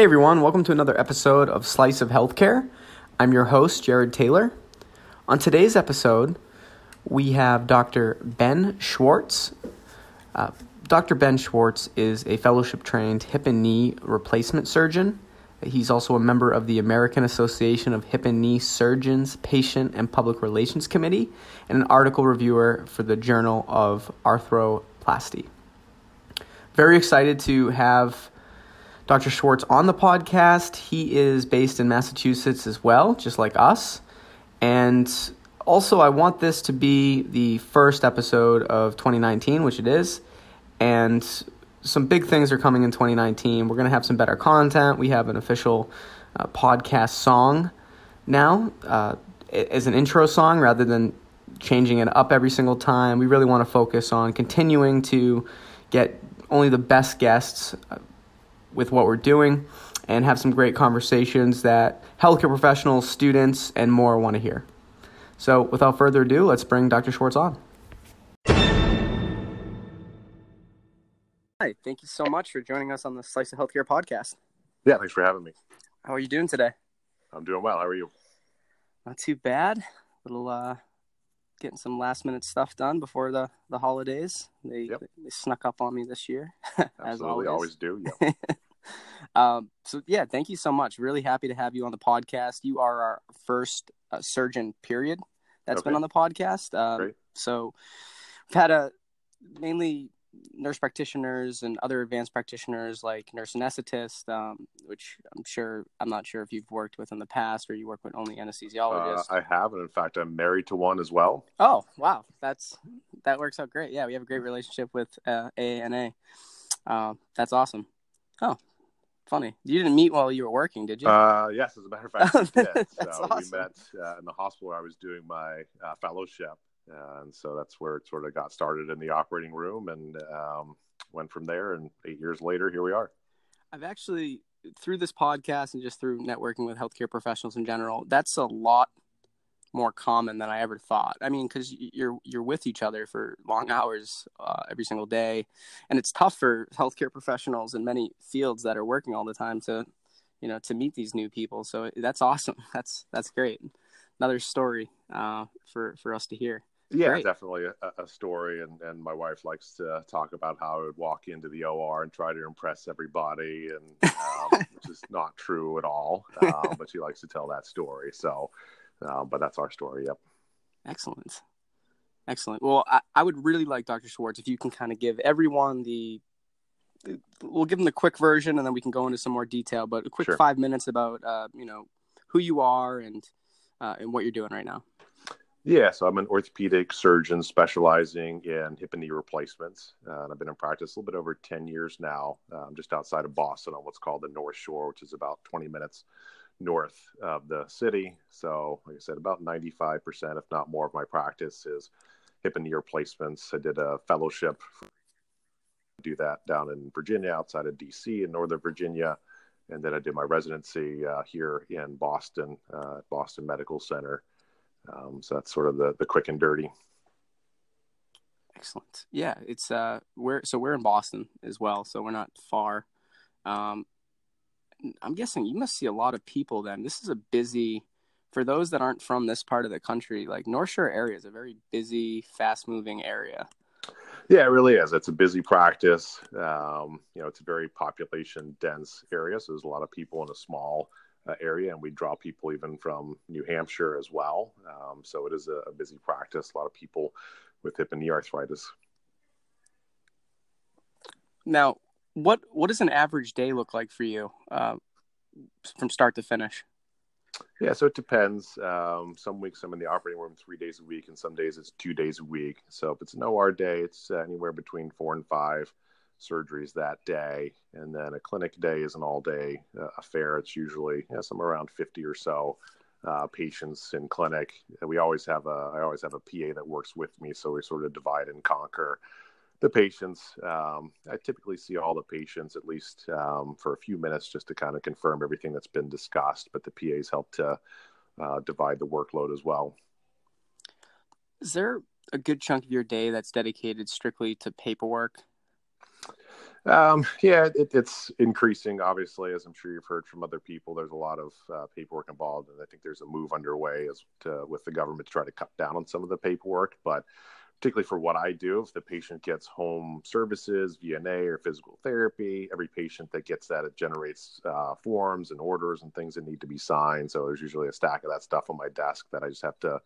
Hey everyone, welcome to another episode of Slice of Healthcare. I'm your host, Jared Taylor. On today's episode, we have Dr. Ben Schwartz. Uh, Dr. Ben Schwartz is a fellowship trained hip and knee replacement surgeon. He's also a member of the American Association of Hip and Knee Surgeons Patient and Public Relations Committee and an article reviewer for the Journal of Arthroplasty. Very excited to have Dr. Schwartz on the podcast. He is based in Massachusetts as well, just like us. And also, I want this to be the first episode of 2019, which it is. And some big things are coming in 2019. We're going to have some better content. We have an official uh, podcast song now uh, as an intro song rather than changing it up every single time. We really want to focus on continuing to get only the best guests uh, with what we're doing and have some great conversations that healthcare professionals, students, and more want to hear. So, without further ado, let's bring Dr. Schwartz on. Hi, thank you so much for joining us on the Slice of Healthcare podcast. Yeah, thanks for having me. How are you doing today? I'm doing well. How are you? Not too bad. A Little uh getting some last minute stuff done before the the holidays. They yep. they snuck up on me this year, as always. always do. Yep. um, so yeah, thank you so much. Really happy to have you on the podcast. You are our first uh, surgeon, period, that's okay. been on the podcast. Um. So we've had a mainly nurse practitioners and other advanced practitioners like nurse anesthetist, um, which I'm sure I'm not sure if you've worked with in the past or you work with only anesthesiologists. Uh, I have, and in fact, I'm married to one as well. Oh wow, that's that works out great. Yeah, we have a great relationship with uh, AANA. Uh, that's awesome. Oh, funny. You didn't meet while you were working, did you? Uh, yes, as a matter of fact, we did. so awesome. we met uh, in the hospital where I was doing my uh, fellowship uh, and so that's where it sort of got started in the operating room and um, went from there. And eight years later, here we are. I've actually, through this podcast and just through networking with healthcare professionals in general, that's a lot more common than I ever thought. I mean, because you're you're with each other for long hours uh, every single day, and it's tough for healthcare professionals in many fields that are working all the time to, you know, to meet these new people. So that's awesome. That's that's great. Another story uh, for for us to hear. Yeah, Great. definitely a, a, story. And, and my wife likes to talk about how I would walk into the OR and try to impress everybody, and um, which is not true at all. Um, but she likes to tell that story. So, um, but that's our story. Yep. Excellent. Excellent. Well, I, I would really like Dr. Schwartz if you can kind of give everyone the we'll give them the quick version and then we can go into some more detail but a quick sure. five minutes about uh, you know who you are and uh, and what you're doing right now yeah, so I'm an orthopedic surgeon specializing in hip and knee replacements. Uh, and I've been in practice a little bit over 10 years now, um, just outside of Boston on what's called the North Shore, which is about 20 minutes north of the city. So, like I said, about 95%, if not more, of my practice is hip and knee replacements. I did a fellowship, do that down in Virginia, outside of DC in Northern Virginia. And then I did my residency uh, here in Boston, uh, Boston Medical Center. Um, so that's sort of the the quick and dirty. Excellent. Yeah, it's uh we're so we're in Boston as well, so we're not far. Um, I'm guessing you must see a lot of people then. This is a busy for those that aren't from this part of the country, like North Shore area is a very busy, fast moving area. Yeah, it really is. It's a busy practice. Um, you know, it's a very population dense area, so there's a lot of people in a small uh, area, and we draw people even from New Hampshire as well. Um, so it is a, a, busy practice. A lot of people with hip and knee arthritis. Now, what what does an average day look like for you uh, from start to finish? Yeah, so it depends. Um, some weeks I'm in the operating room three days a week, and some days it's two days a week. So if it's an OR day, it's uh, anywhere between four and five surgeries that day. And then a clinic day is an all day uh, affair. It's usually you know, around 50 or so uh, patients in clinic. We always have a, I always have a PA that works with me. So we sort of divide and conquer the patients. Um, I typically see all the patients at least um, for a few minutes just to kind of confirm everything that's been discussed. But the PAs help to uh, divide the workload as well. Is there a good chunk of your day that's dedicated strictly to paperwork? Um, yeah, it, it's increasing, obviously, as I'm sure you've heard from other people. There's a lot of uh, paperwork involved, and I think there's a move underway as to, with the government to try to cut down on some of the paperwork. But particularly for what I do, if the patient gets home services, VNA, or physical therapy, every patient that gets that, it generates uh, forms and orders and things that need to be signed. So there's usually a stack of that stuff on my desk that I just have to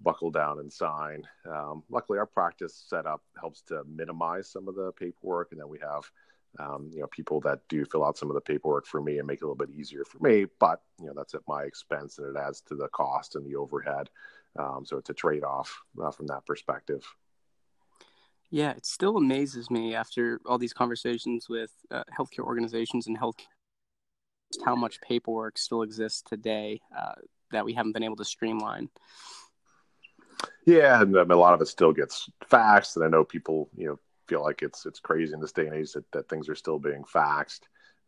buckle down and sign. Um, luckily, our practice setup helps to minimize some of the paperwork, and then we have um, you know people that do fill out some of the paperwork for me and make it a little bit easier for me. But you know that's at my expense, and it adds to the cost and the overhead. Um, so it's a trade off uh, from that perspective. Yeah, it still amazes me after all these conversations with uh, healthcare organizations and health how much paperwork still exists today uh, that we haven't been able to streamline. Yeah, and um, a lot of it still gets faxed, and I know people, you know, feel like it's it's crazy in this day and age that, that things are still being faxed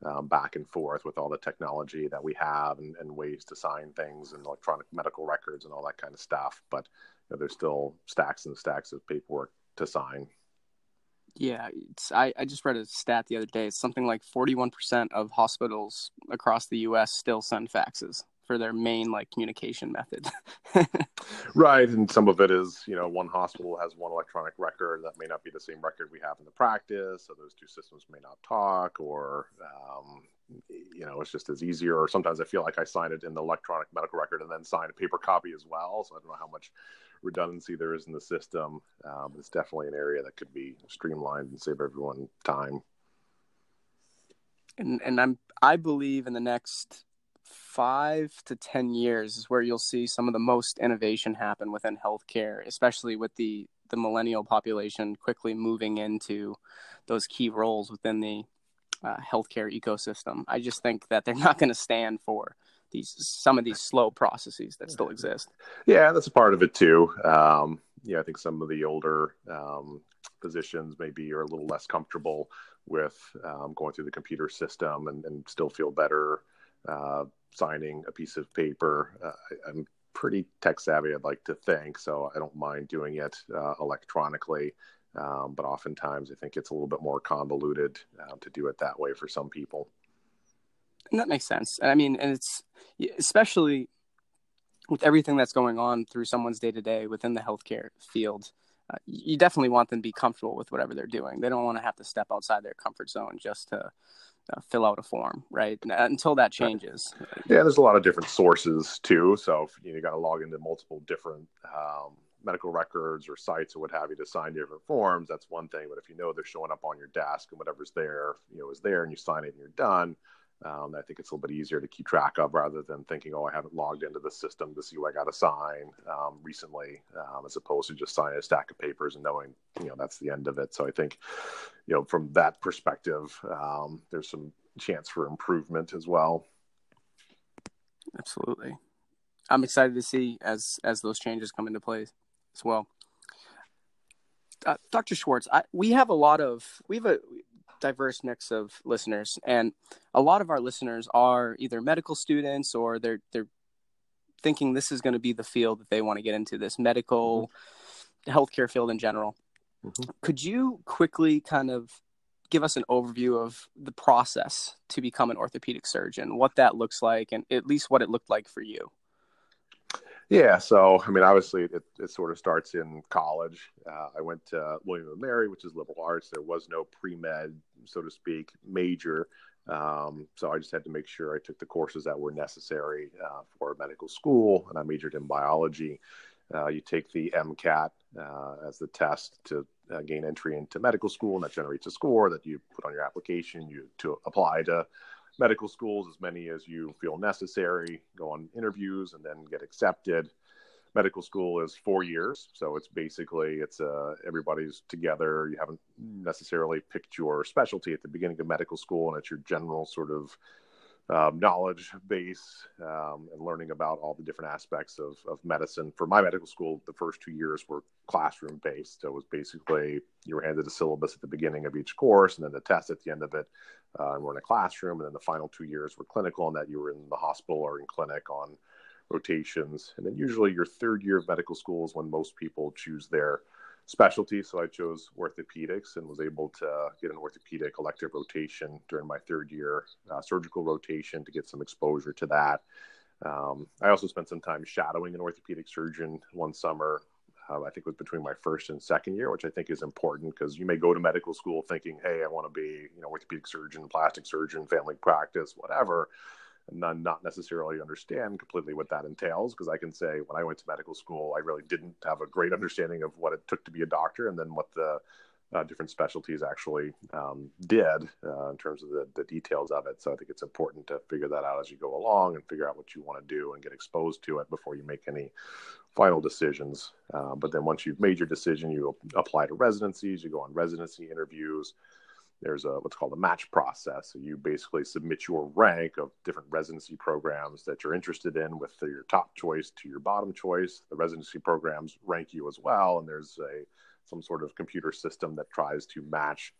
um, back and forth with all the technology that we have and, and, ways to sign things and electronic medical records and all that kind of stuff. But you know, there's still stacks and stacks of paperwork to sign. Yeah, I, I just read a stat the other day. It's something like 41% of hospitals across the U.S. still send faxes for their main like communication method. right, and some of it is you know one hospital has one electronic record that may not be the same record we have in the practice, so those two systems may not talk, or um, you know it's just as easier. Or sometimes I feel like I sign it in the electronic medical record and then sign a paper copy as well. So I don't know how much redundancy there is in the system. Um, it's definitely an area that could be streamlined and save everyone time. And and I'm I believe in the next five to 10 years is where you'll see some of the most innovation happen within healthcare, especially with the, the millennial population quickly moving into those key roles within the uh, healthcare ecosystem. I just think that they're not going to stand for these some of these slow processes that still exist. Yeah, that's a part of it too. Um, yeah, I think some of the older um, physicians maybe are a little less comfortable with um, going through the computer system and, and still feel better uh, signing a piece of paper. Uh, I, am pretty tech savvy, I'd like to think, so I don't mind doing it uh, electronically. Um, but oftentimes, I think it's a little bit more convoluted uh, to do it that way for some people. And that makes sense. And I mean, and it's especially with everything that's going on through someone's day to day within the healthcare field. Uh, you definitely want them to be comfortable with whatever they're doing. They don't want to have to step outside their comfort zone just to uh, fill out a form, right? Until that changes. Yeah, there's a lot of different sources too. So if you, know, you got to log into multiple different um, medical records or sites or what have you to sign different forms, that's one thing. But if you know they're showing up on your desk and whatever's there, you know, is there, and you sign it and you're done. Um, I think it's a little bit easier to keep track of rather than thinking, oh, I haven't logged into the system to see what I got to sign um, recently, um, as opposed to just signing a stack of papers and knowing, you know, that's the end of it. So I think, you know, from that perspective, um, there's some chance for improvement as well. Absolutely, I'm excited to see as as those changes come into play as well. Uh, Dr. Schwartz, I, we have a lot of we have a diverse mix of listeners, and a lot of our listeners are either medical students or they're they're thinking this is going to be the field that they want to get into this medical mm-hmm. healthcare field in general. Mm-hmm. Could you quickly kind of give us an overview of the process to become an orthopedic surgeon, what that looks like, and at least what it looked like for you? Yeah, so I mean, obviously, it, it sort of starts in college. Uh, I went to William and Mary, which is liberal arts. There was no pre med, so to speak, major. Um, so I just had to make sure I took the courses that were necessary uh, for medical school, and I majored in biology. Uh, you take the MCAT uh, as the test to uh, gain entry into medical school, and that generates a score that you put on your application. You to apply to medical schools, as many as you feel necessary, go on interviews, and then get accepted. Medical school is four years, so it's basically it's uh, everybody's together. You haven't necessarily picked your specialty at the beginning of medical school, and it's your general sort of um, knowledge base um, and learning about all the different aspects of, of medicine. For my medical school, the first two years were classroom based. So it was basically you were handed a syllabus at the beginning of each course and then the test at the end of it. Uh, and we're in a classroom. And then the final two years were clinical, and that you were in the hospital or in clinic on rotations. And then usually your third year of medical school is when most people choose their specialty. So I chose orthopedics and was able to get an orthopedic elective rotation during my third year uh, surgical rotation to get some exposure to that. Um, I also spent some time shadowing an orthopedic surgeon one summer. Uh, I think it was between my first and second year, which I think is important because you may go to medical school thinking, "Hey, I want to be, you know, orthopedic surgeon, plastic surgeon, family practice, whatever." And not necessarily understand completely what that entails. Because I can say when I went to medical school, I really didn't have a great understanding of what it took to be a doctor, and then what the uh, different specialties actually um, did uh, in terms of the, the details of it. So I think it's important to figure that out as you go along and figure out what you want to do and get exposed to it before you make any final decisions. Uh, but then once you've made your decision, you apply to residencies, you go on residency interviews there's a what's called a match process. So you basically submit your rank of different residency programs that you're interested in with your top choice to your bottom choice. The residency programs rank you as well, and there's a some sort of computer system that tries to match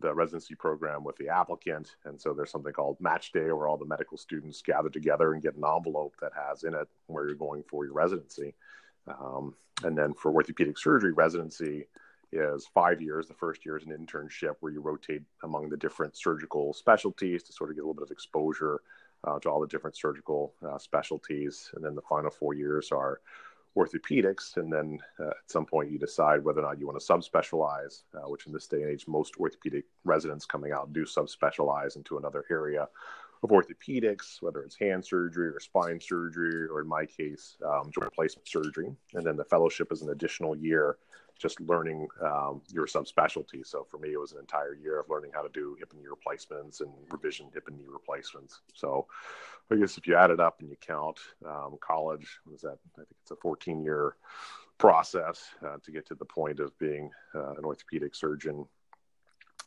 the residency program with the applicant. And so there's something called match day where all the medical students gather together and get an envelope that has in it where you're going for your residency. Um, and then for orthopedic surgery residency, is five years. The first year is an internship where you rotate among the different surgical specialties to sort of get a little bit of exposure uh, to all the different surgical uh, specialties. And then the final four years are orthopedics. And then uh, at some point, you decide whether or not you want to subspecialize, uh, which in this day and age, most orthopedic residents coming out do subspecialize into another area of orthopedics, whether it's hand surgery or spine surgery, or in my case, um, joint replacement surgery. And then the fellowship is an additional year just learning um, your subspecialty. So for me, it was an entire year of learning how to do hip and knee replacements and revision hip and knee replacements. So I guess if you add it up and you count um, college, was that? I think it's a 14 year process uh, to get to the point of being uh, an orthopedic surgeon.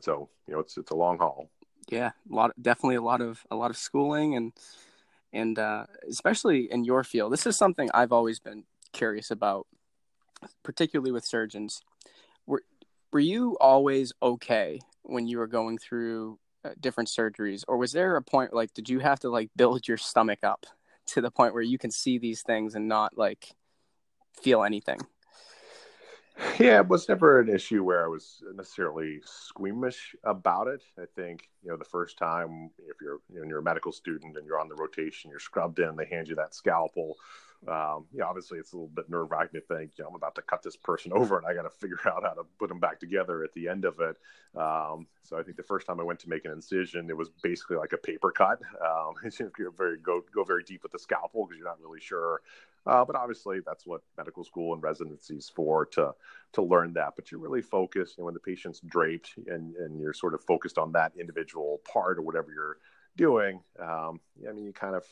So you know, it's it's a long haul. Yeah, a lot, definitely a lot of a lot of schooling and and uh, especially in your field. This is something I've always been curious about particularly with surgeons, were were you always okay when you were going through uh, different surgeries, or was there a point like did you have to like build your stomach up to the point where you can see these things and not like feel anything? Yeah, it was never an issue where I was necessarily squeamish about it. I think you know the first time if you're you know, you're a medical student and you're on the rotation, you're scrubbed in, they hand you that scalpel um, yeah, obviously it's a little bit nerve wracking to think, you know, I'm about to cut this person over and I got to figure out how to put them back together at the end of it. Um, so I think the first time I went to make an incision, it was basically like a paper cut. Um, you're very go go very deep with the scalpel because you're not really sure. Uh, but obviously that's what medical school and residencies for to to learn that. But you're really focused, you know, when the patient's draped and and you're sort of focused on that individual part or whatever you're doing. Um, I mean, you kind of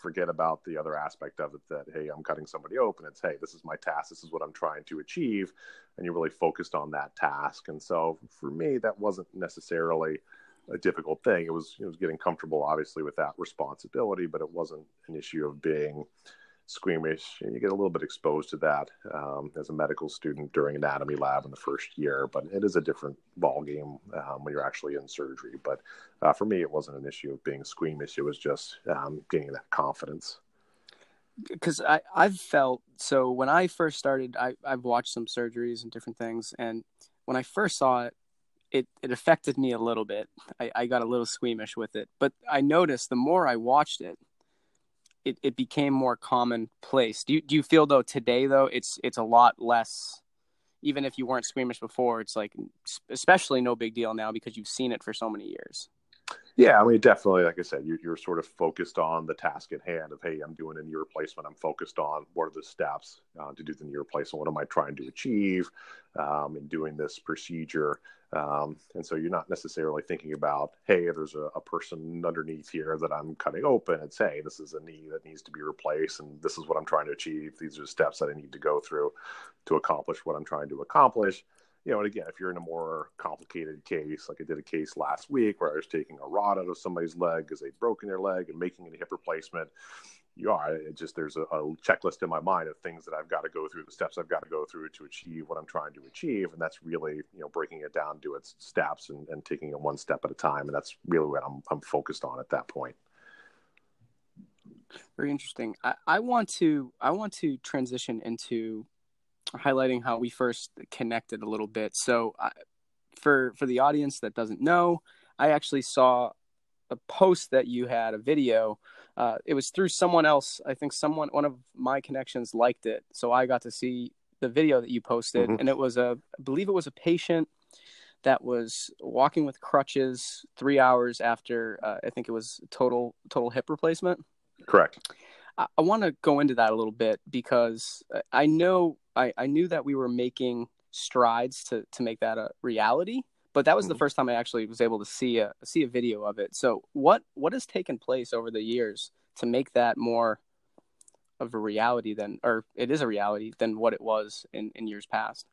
forget about the other aspect of it that hey i'm cutting somebody open it's hey this is my task this is what i'm trying to achieve and you're really focused on that task and so for me that wasn't necessarily a difficult thing it was it was getting comfortable obviously with that responsibility but it wasn't an issue of being squeamish and you get a little bit exposed to that um, as a medical student during anatomy lab in the first year but it is a different ball game um, when you're actually in surgery but uh, for me it wasn't an issue of being squeamish it was just um, getting that confidence because I, I've felt so when I first started, I, I've watched some surgeries and different things. And when I first saw it, it, it affected me a little bit. I, I got a little squeamish with it. But I noticed the more I watched it, it, it became more commonplace. Do you do you feel though today though it's it's a lot less even if you weren't squeamish before, it's like especially no big deal now because you've seen it for so many years. Yeah, I mean, definitely, like I said, you're, you're sort of focused on the task at hand of, hey, I'm doing a knee replacement. I'm focused on what are the steps uh, to do the knee replacement? What am I trying to achieve um, in doing this procedure? Um, and so you're not necessarily thinking about, hey, there's a, a, person underneath here that I'm cutting open. It's, hey, this is a knee that needs to be replaced, and this is what I'm trying to achieve. These are the steps that I need to go through to accomplish what I'm trying to accomplish you know, and again, if you're in a more complicated case, like I did a case last week where I was taking a rod out of somebody's leg because they'd broken their leg and making a hip replacement, you are it just there's a, a, checklist in my mind of things that I've got to go through, the steps I've got to go through to achieve what I'm trying to achieve, and that's really you know breaking it down to its steps and, and taking it one step at a time, and that's really what I'm I'm focused on at that point. Very interesting. I, I want to I want to transition into highlighting how we first connected a little bit. So, uh, for for the audience that doesn't know, I actually saw a post that you had a video. Uh, it was through someone else. I think someone, one of my connections, liked it, so I got to see the video that you posted, mm-hmm. and it was a, I believe it was a patient that was walking with crutches three hours after uh, I think it was total total hip replacement. Correct. I, I want to go into that a little bit because I know I, I knew that we were making strides to to make that a reality, but that was mm-hmm. the first time I actually was able to see a see a video of it. So what what has taken place over the years to make that more of a reality than or it is a reality than what it was in, in years past?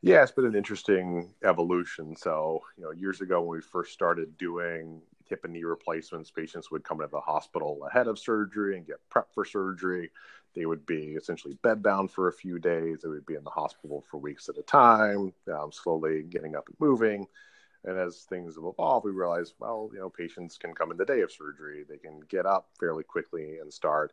Yeah, it's been an interesting evolution. So, you know, years ago when we first started doing hip and knee replacements, patients would come into the hospital ahead of surgery and get prepped for surgery. They would be essentially bedbound for a few days. They would be in the hospital for weeks at a time, um, slowly getting up and moving. And as things have evolved, we realized, well, you know, patients can come in the day of surgery. They can get up fairly quickly and start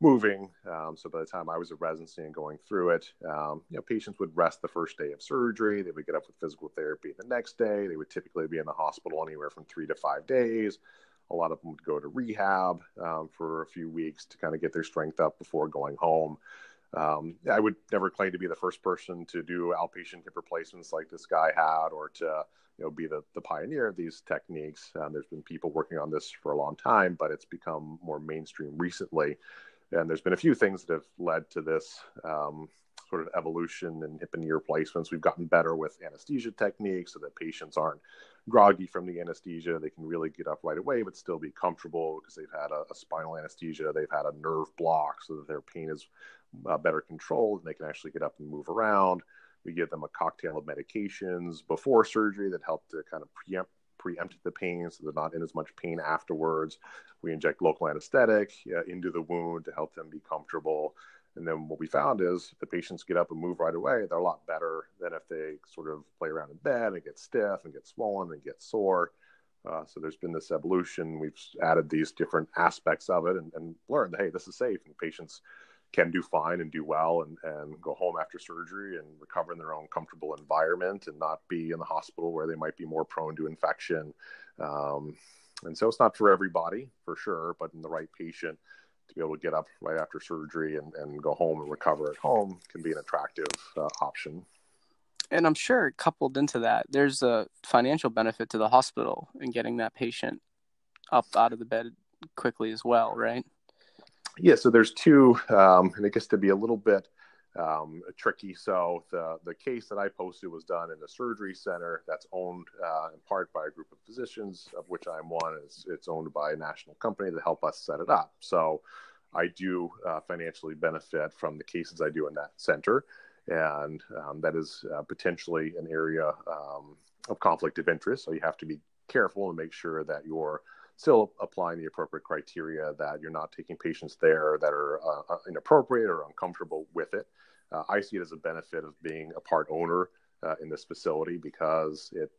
moving. Um, so by the time I was a residency and going through it, um, you know, patients would rest the first day of surgery. They would get up with physical therapy the next day. They would typically be in the hospital anywhere from three to five days. A lot of them would go to rehab um, for a few weeks to kind of get their strength up before going home. Um, I would never claim to be the first person to do outpatient hip replacements like this guy had, or to you know be the, the pioneer of these techniques. Um, there's been people working on this for a long time, but it's become more mainstream recently. And there's been a few things that have led to this um, sort of evolution in hip and knee replacements. We've gotten better with anesthesia techniques so that patients aren't groggy from the anesthesia. They can really get up right away, but still be comfortable because they've had a, a spinal anesthesia. They've had a nerve block so that their pain is uh, better controlled and they can actually get up and move around. We give them a cocktail of medications before surgery that help to kind of preempt preempt the pain so they're not in as much pain afterwards. We inject local anesthetic uh, into the wound to help them be comfortable. And then what we found is if the patients get up and move right away, they're a lot better than if they sort of play around in bed and get stiff and get swollen and get sore. Uh, so there's been this evolution. We've added these different aspects of it and, and learned, hey, this is safe. And patients can do fine and do well and, and go home after surgery and recover in their own comfortable environment and not be in the hospital where they might be more prone to infection. Um, and so it's not for everybody for sure, but in the right patient to be able to get up right after surgery and, and go home and recover at home can be an attractive uh, option. And I'm sure coupled into that, there's a financial benefit to the hospital in getting that patient up out of the bed quickly as well, right? yeah, so there's two, um, and it gets to be a little bit um, tricky. So the the case that I posted was done in a surgery center that's owned uh, in part by a group of physicians, of which I'm one. It's, it's owned by a national company that help us set it up. So I do uh, financially benefit from the cases I do in that center, and um, that is uh, potentially an area um, of conflict of interest. So you have to be careful and make sure that you're still applying the appropriate criteria that you're not taking patients there that are uh, uh, inappropriate or uncomfortable with it. Uh, I see it as a benefit of being a part owner uh, in this facility because it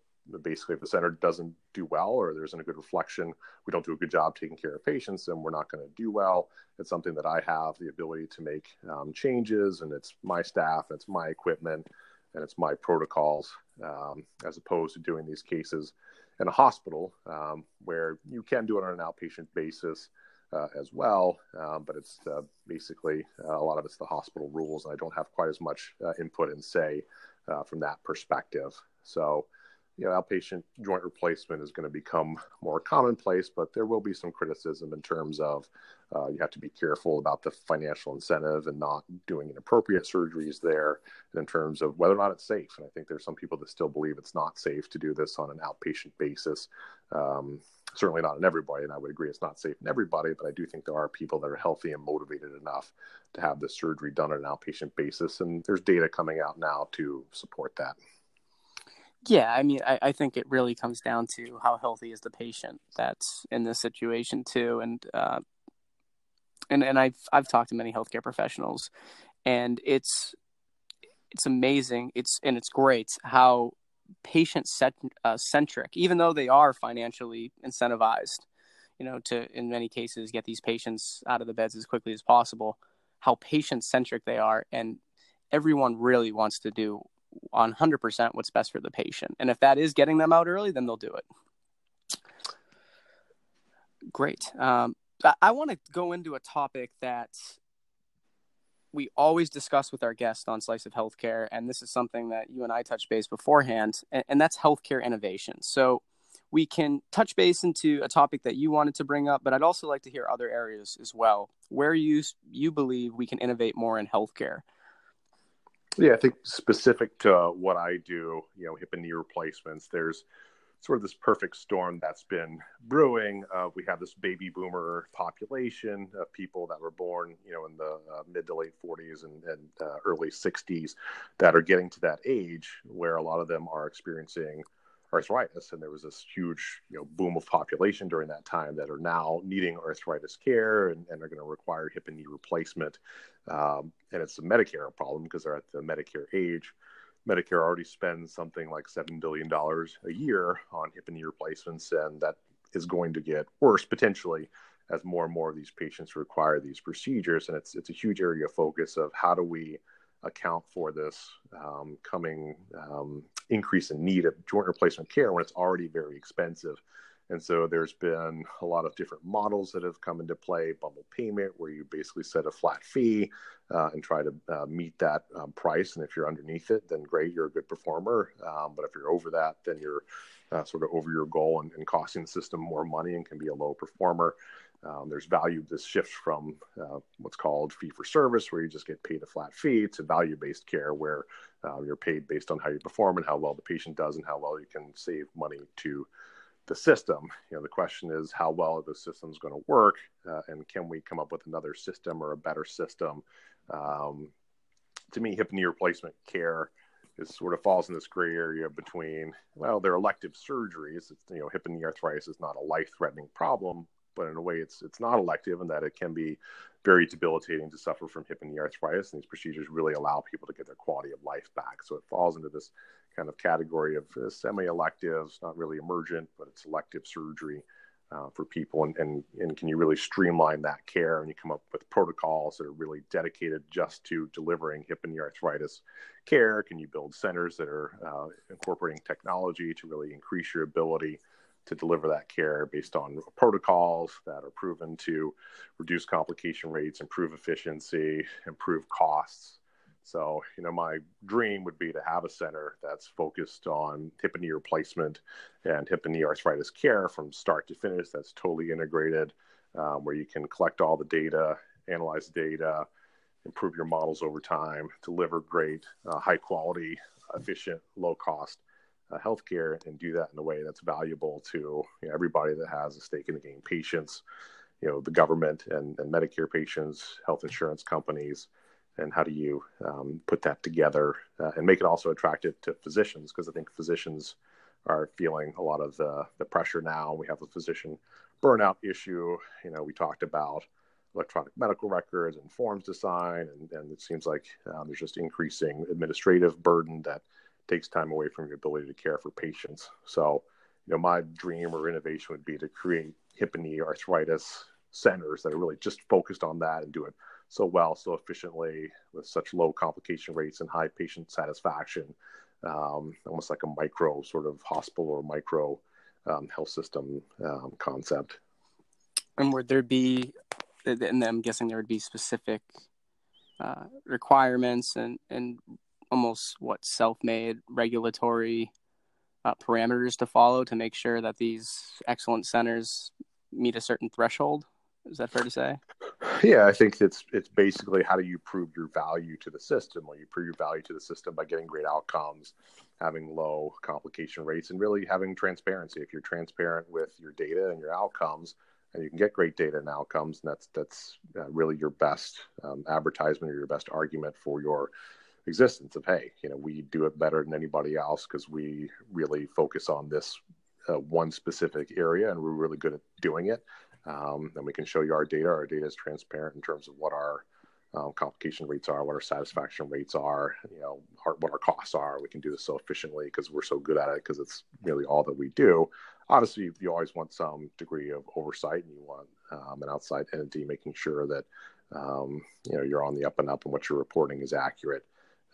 basically if the center doesn't do well or there isn't a good reflection, we don't do a good job taking care of patients, and we're not going to do well. It's something that I have the ability to make um, changes, and it's my staff, it's my equipment, and it's my protocols, um, as opposed to doing these cases in a hospital um, where you can do it on an outpatient basis uh, as well. Um, but it's uh, basically uh, a lot of it's the hospital rules, and I don't have quite as much uh, input and say uh, from that perspective. So you know, outpatient joint replacement is going to become more commonplace, but there will be some criticism in terms of uh, you have to be careful about the financial incentive and not doing inappropriate surgeries there, in terms of whether or not it's safe. And I think there's some people that still believe it's not safe to do this on an outpatient basis. Um, certainly not in everybody, and I would agree it's not safe in everybody, but I do think there are people that are healthy and motivated enough to have the surgery done on an outpatient basis. And there's data coming out now to support that. Yeah, I mean, I, I think it really comes down to how healthy is the patient that's in this situation too, and uh, and and I've I've talked to many healthcare professionals, and it's it's amazing. It's and it's great how patient uh, centric, even though they are financially incentivized, you know, to in many cases get these patients out of the beds as quickly as possible. How patient centric they are, and everyone really wants to do 100% what's best for the patient. And if that is getting them out early, then they'll do it. Great. Um, I want to go into a topic that we always discuss with our guests on Slice of Healthcare, and this is something that you and I touched base beforehand, and, and that's healthcare innovation. So we can touch base into a topic that you wanted to bring up, but I'd also like to hear other areas as well where you you believe we can innovate more in healthcare. Yeah, I think specific to what I do, you know, hip and knee replacements, there's sort of this perfect storm that's been brewing. Uh, we have this baby boomer population of people that were born, you know, in the uh, mid to late 40s and, and uh, early 60s that are getting to that age where a lot of them are experiencing arthritis and there was this huge you know boom of population during that time that are now needing arthritis care and, and are going to require hip and knee replacement. Um, and it's a medicare problem because they're at the medicare age. Medicare already spends something like $7 billion a year on hip and knee replacements and that is going to get worse potentially as more and more of these patients require these procedures. And it's it's a huge area of focus of how do we account for this um, coming um, increase in need of joint replacement care when it's already very expensive. And so there's been a lot of different models that have come into play, bundle payment, where you basically set a flat fee uh, and try to uh, meet that um, price. And if you're underneath it, then great, you're a good performer. Um, but if you're over that, then you're uh, sort of over your goal and, and, costing the system more money and can be a low performer. Um, there's value, this shift from uh, what's called fee for service, where you just get paid a flat fee, to value based care, where uh, you're paid based on how you perform and how well the patient does and how well you can save money to the system. You know, the question is how well the systems going to work, uh, and can we come up with another system or a better system? Um, to me, hip and knee replacement care is sort of falls in this gray area between well, they're elective surgeries. It's, you know, hip and knee arthritis is not a life threatening problem, but in a way it's it's not elective in that it can be very debilitating to suffer from hip and knee arthritis and these procedures really allow people to get their quality of life back. So it falls into this kind of category of uh, semi-elective not really emergent but it's elective surgery uh, for people. And, and and can you really streamline that care? And you come up with protocols that are really dedicated just to delivering hip and knee arthritis care. Can you build centers that are uh, incorporating technology to really increase your ability to deliver that care based on protocols that are proven to reduce complication rates, improve efficiency, improve costs. So, you know, my dream would be to have a center that's focused on hip and knee replacement and hip and knee arthritis care from start to finish. That's totally integrated, um, where you can collect all the data, analyze data, improve your models over time, deliver great, uh, high quality, efficient, low cost uh, healthcare and do that in a way that's valuable to you know, everybody that has a stake in the game patients you know the government and, and medicare patients health insurance companies and how do you um, put that together uh, and make it also attractive to physicians? Because i think physicians are feeling a lot of the, the pressure now. We have the physician burnout issue. You know we talked about electronic medical records and forms design and, and it seems like um, there's just increasing administrative burden that takes time away from your ability to care for patients. So, you know, my dream or innovation would be to create hip and knee arthritis centers that are really just focused on that and do it so well, so efficiently, with such low complication rates and high patient satisfaction, um, almost like a micro sort of hospital or micro um, health system um, concept. And would there be, and I'm guessing there would be specific uh, requirements and, and almost what self-made regulatory uh, parameters to follow to make sure that these excellent centers meet a certain threshold. Is that fair to say? Yeah, I think it's it's basically how do you prove your value to the system? Well, you prove your value to the system by getting great outcomes, having low complication rates, and really having transparency. If you're transparent with your data and your outcomes, and you can get great data and outcomes, and that's that's uh, really your best um, advertisement or your best argument for your existence of hey you know we do it better than anybody else because we really focus on this uh, one specific area and we're really good at doing it. Um, and we can show you our data. Our data is transparent in terms of what our um, complication rates are what our satisfaction rates are you know our, what our costs are. We can do this so efficiently because we're so good at it because it's really all that we do. Obviously you always want some degree of oversight and you want um, an outside entity making sure that um, you know you're on the up and up and what you're reporting is accurate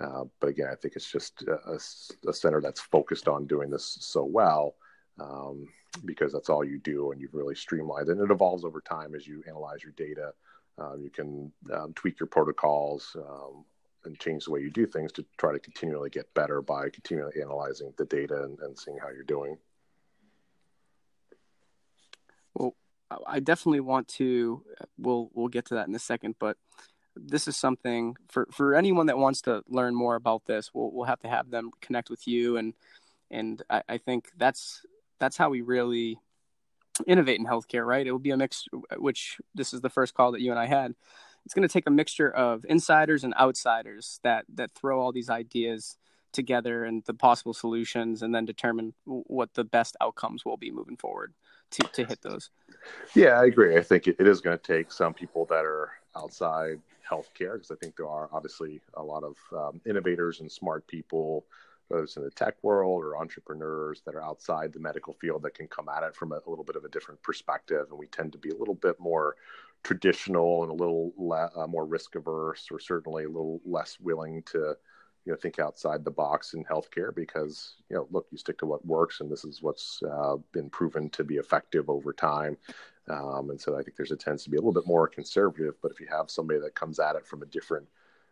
Uh, but again, I think it's just a, a, center that's focused on doing this so well um, because that's all you do, and you've really streamlined. It and it evolves over time as you analyze your data. Um, you can um, tweak your protocols um, and change the way you do things to try to continually get better by continually analyzing the data and, and seeing how you're doing. Well, I definitely want to. We'll we'll get to that in a second, but this is something for for anyone that wants to learn more about this. We'll we'll have to have them connect with you, and and I, I think that's that's how we really innovate in healthcare, right? It will be a mix. Which this is the first call that you and I had. It's going to take a mixture of insiders and outsiders that that throw all these ideas together and the possible solutions, and then determine what the best outcomes will be moving forward to to hit those. Yeah, I agree. I think it, it is going to take some people that are outside healthcare because I think there are obviously a lot of um, innovators and smart people, whether it's in the tech world or entrepreneurs that are outside the medical field that can come at it from a, a little bit of a different perspective. And we tend to be a little bit more traditional and a little le- uh, more risk averse, or certainly a little less willing to you know think outside the box in healthcare because you know look you stick to what works and this is what's uh, been proven to be effective over time um, and so i think there's a tendency to be a little bit more conservative but if you have somebody that comes at it from a different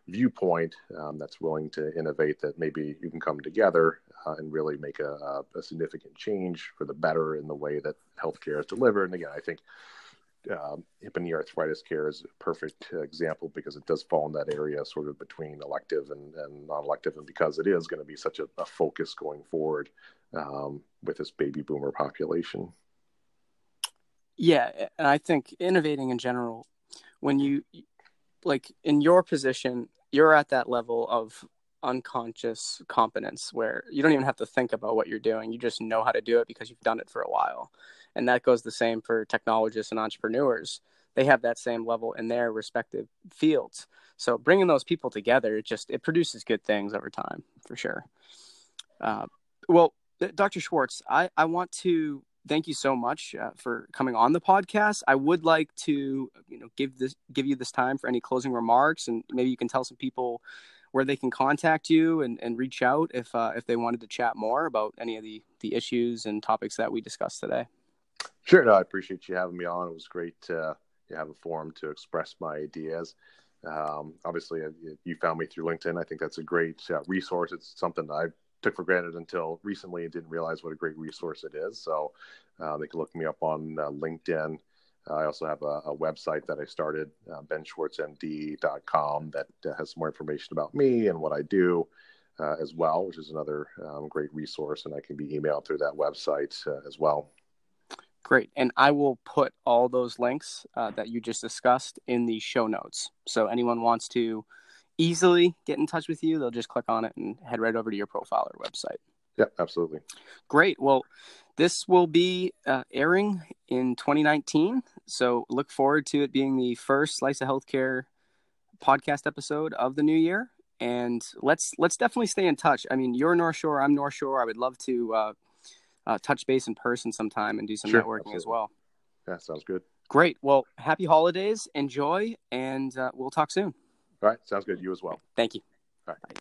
viewpoint um, that's willing to innovate that maybe you can come together uh, and really make a, a, significant change for the better in the way that healthcare is delivered. And again i think um, hip and knee arthritis care is a perfect example because it does fall in that area sort of between elective and, and non-elective. And because it is going to be such a, a focus going forward um, with this baby boomer population yeah and i think innovating in general when you like in your position you're at that level of unconscious competence where you don't even have to think about what you're doing. You just know how to do it because you've done it for a while. And that goes the same for technologists and entrepreneurs. They have that same level in their respective fields. So bringing those people together it just it produces good things over time for sure. Uh, well dr schwartz I, I want to thank you so much uh, for coming on the podcast i would like to you know give this give you this time for any closing remarks and maybe you can tell some people where they can contact you and, and reach out if uh, if they wanted to chat more about any of the the issues and topics that we discussed today Sure. No, I appreciate you having me on. It was great to have a forum to express my ideas. Um, obviously, uh, you found me through LinkedIn. I think that's a great uh, resource. It's something that I took for granted until recently and didn't realize what a great resource it is. So uh, they can look me up on uh, LinkedIn. I also have a, a, website that I started, uh, benschwartzmd.com, that uh, has some more information about me and what I do uh, as well, which is another um, great resource. And I can be emailed through that website as well. Great. And I will put all those links uh, that you just discussed in the show notes. So anyone wants to easily get in touch with you, they'll just click on it and head right over to your profile or website. Yeah, absolutely. Great. Well, this will be uh, airing in 2019. So look forward to it being the first Slice of Healthcare podcast episode of the new year. And let's let's definitely stay in touch. I mean, you're North Shore, I'm North Shore. I would love to uh, uh, touch base in person sometime and do some sure, networking absolutely. as well. Yeah, sounds good. Great. Well, happy holidays. Enjoy, and uh, we'll talk soon. All right. Sounds good. You as well. Thank you. All right. Bye.